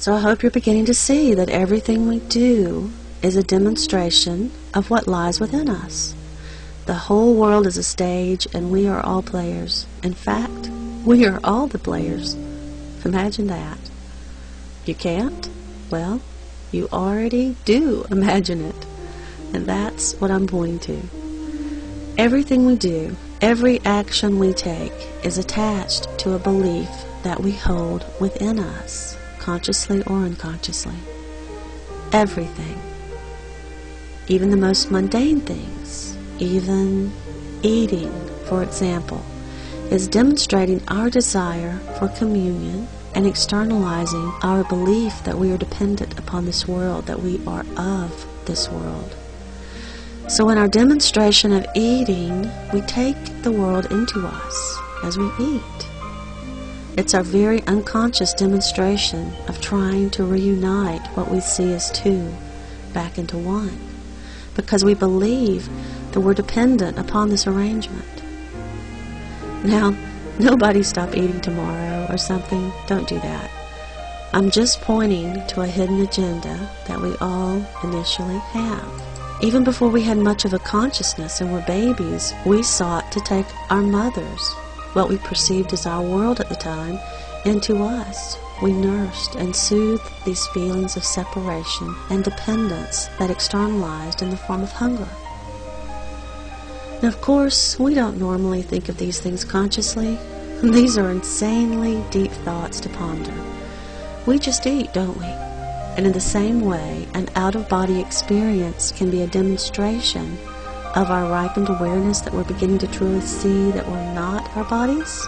So I hope you're beginning to see that everything we do is a demonstration of what lies within us. The whole world is a stage, and we are all players. In fact, we are all the players. Imagine that. You can't? Well, you already do imagine it. And that's what I'm pointing to. Everything we do, every action we take, is attached to a belief that we hold within us, consciously or unconsciously. Everything. Even the most mundane things, even eating, for example, is demonstrating our desire for communion and externalizing our belief that we are dependent upon this world, that we are of this world. So in our demonstration of eating, we take the world into us as we eat. It's our very unconscious demonstration of trying to reunite what we see as two back into one because we believe that we're dependent upon this arrangement. Now, nobody stop eating tomorrow or something. Don't do that. I'm just pointing to a hidden agenda that we all initially have. Even before we had much of a consciousness and were babies, we sought to take our mothers, what we perceived as our world at the time, into us. We nursed and soothed these feelings of separation and dependence that externalized in the form of hunger. Now, of course, we don't normally think of these things consciously. These are insanely deep thoughts to ponder. We just eat, don't we? And in the same way, an out-of-body experience can be a demonstration of our ripened awareness that we're beginning to truly see that we're not our bodies.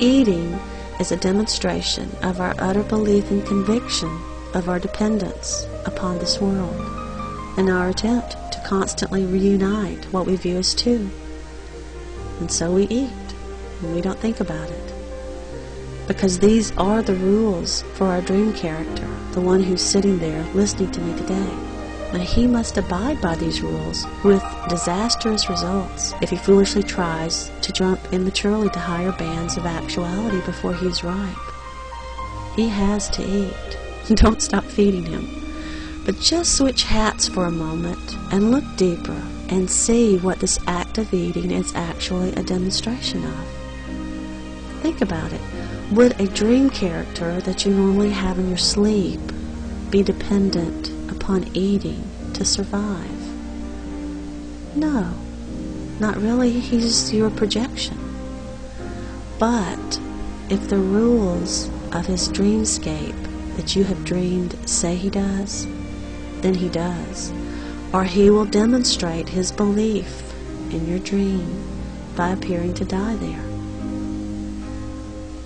Eating is a demonstration of our utter belief and conviction of our dependence upon this world and our attempt to constantly reunite what we view as two. And so we eat, and we don't think about it. Because these are the rules for our dream character, the one who's sitting there listening to me today. And he must abide by these rules with disastrous results if he foolishly tries to jump immaturely to higher bands of actuality before he is ripe. He has to eat. Don't stop feeding him. But just switch hats for a moment and look deeper and see what this act of eating is actually a demonstration of. Think about it. Would a dream character that you normally have in your sleep be dependent upon eating to survive? No, not really. He's your projection. But if the rules of his dreamscape that you have dreamed say he does, then he does. Or he will demonstrate his belief in your dream by appearing to die there.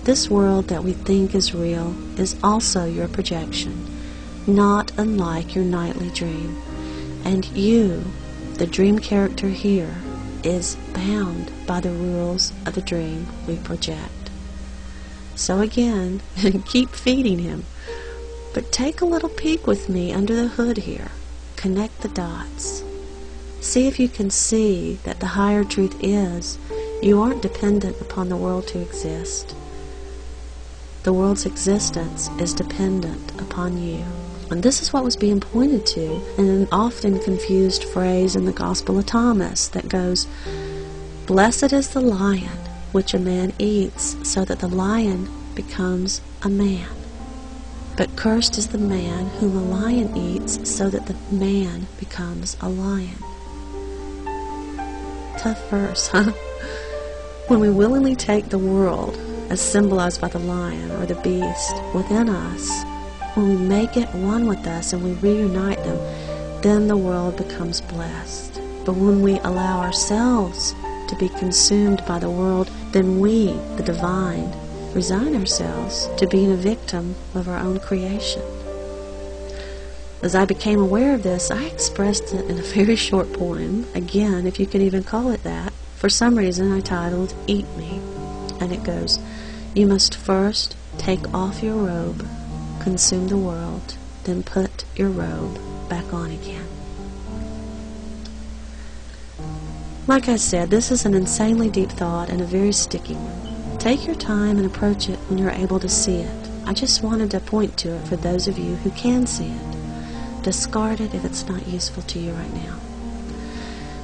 This world that we think is real is also your projection, not unlike your nightly dream. And you, the dream character here, is bound by the rules of the dream we project. So again, keep feeding him. But take a little peek with me under the hood here. Connect the dots. See if you can see that the higher truth is you aren't dependent upon the world to exist. The world's existence is dependent upon you. And this is what was being pointed to in an often confused phrase in the Gospel of Thomas that goes, Blessed is the lion which a man eats, so that the lion becomes a man. But cursed is the man whom a lion eats, so that the man becomes a lion. Tough verse, huh? When we willingly take the world as symbolized by the lion or the beast within us, when we make it one with us and we reunite them, then the world becomes blessed. But when we allow ourselves to be consumed by the world, then we, the divine, resign ourselves to being a victim of our own creation. As I became aware of this, I expressed it in a very short poem, again, if you can even call it that. For some reason, I titled Eat Me. And it goes, You must first take off your robe, consume the world, then put your robe back on again. Like I said, this is an insanely deep thought and a very sticky one. Take your time and approach it when you're able to see it. I just wanted to point to it for those of you who can see it. Discard it if it's not useful to you right now.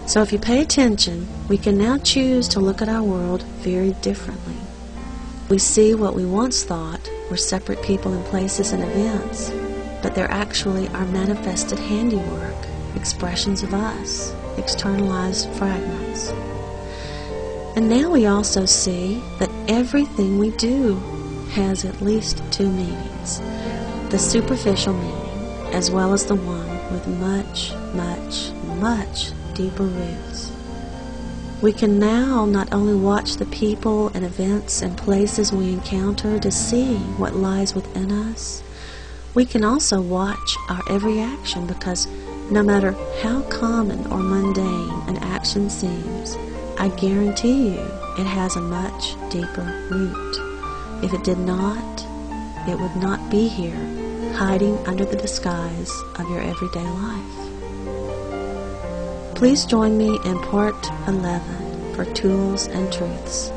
So if you pay attention, we can now choose to look at our world very differently. We see what we once thought were separate people and places and events, but they're actually our manifested handiwork, expressions of us, externalized fragments. And now we also see that everything we do has at least two meanings the superficial meaning, as well as the one with much, much, much deeper roots. We can now not only watch the people and events and places we encounter to see what lies within us, we can also watch our every action because no matter how common or mundane an action seems, I guarantee you it has a much deeper root. If it did not, it would not be here, hiding under the disguise of your everyday life. Please join me in part 11 for Tools and Truths.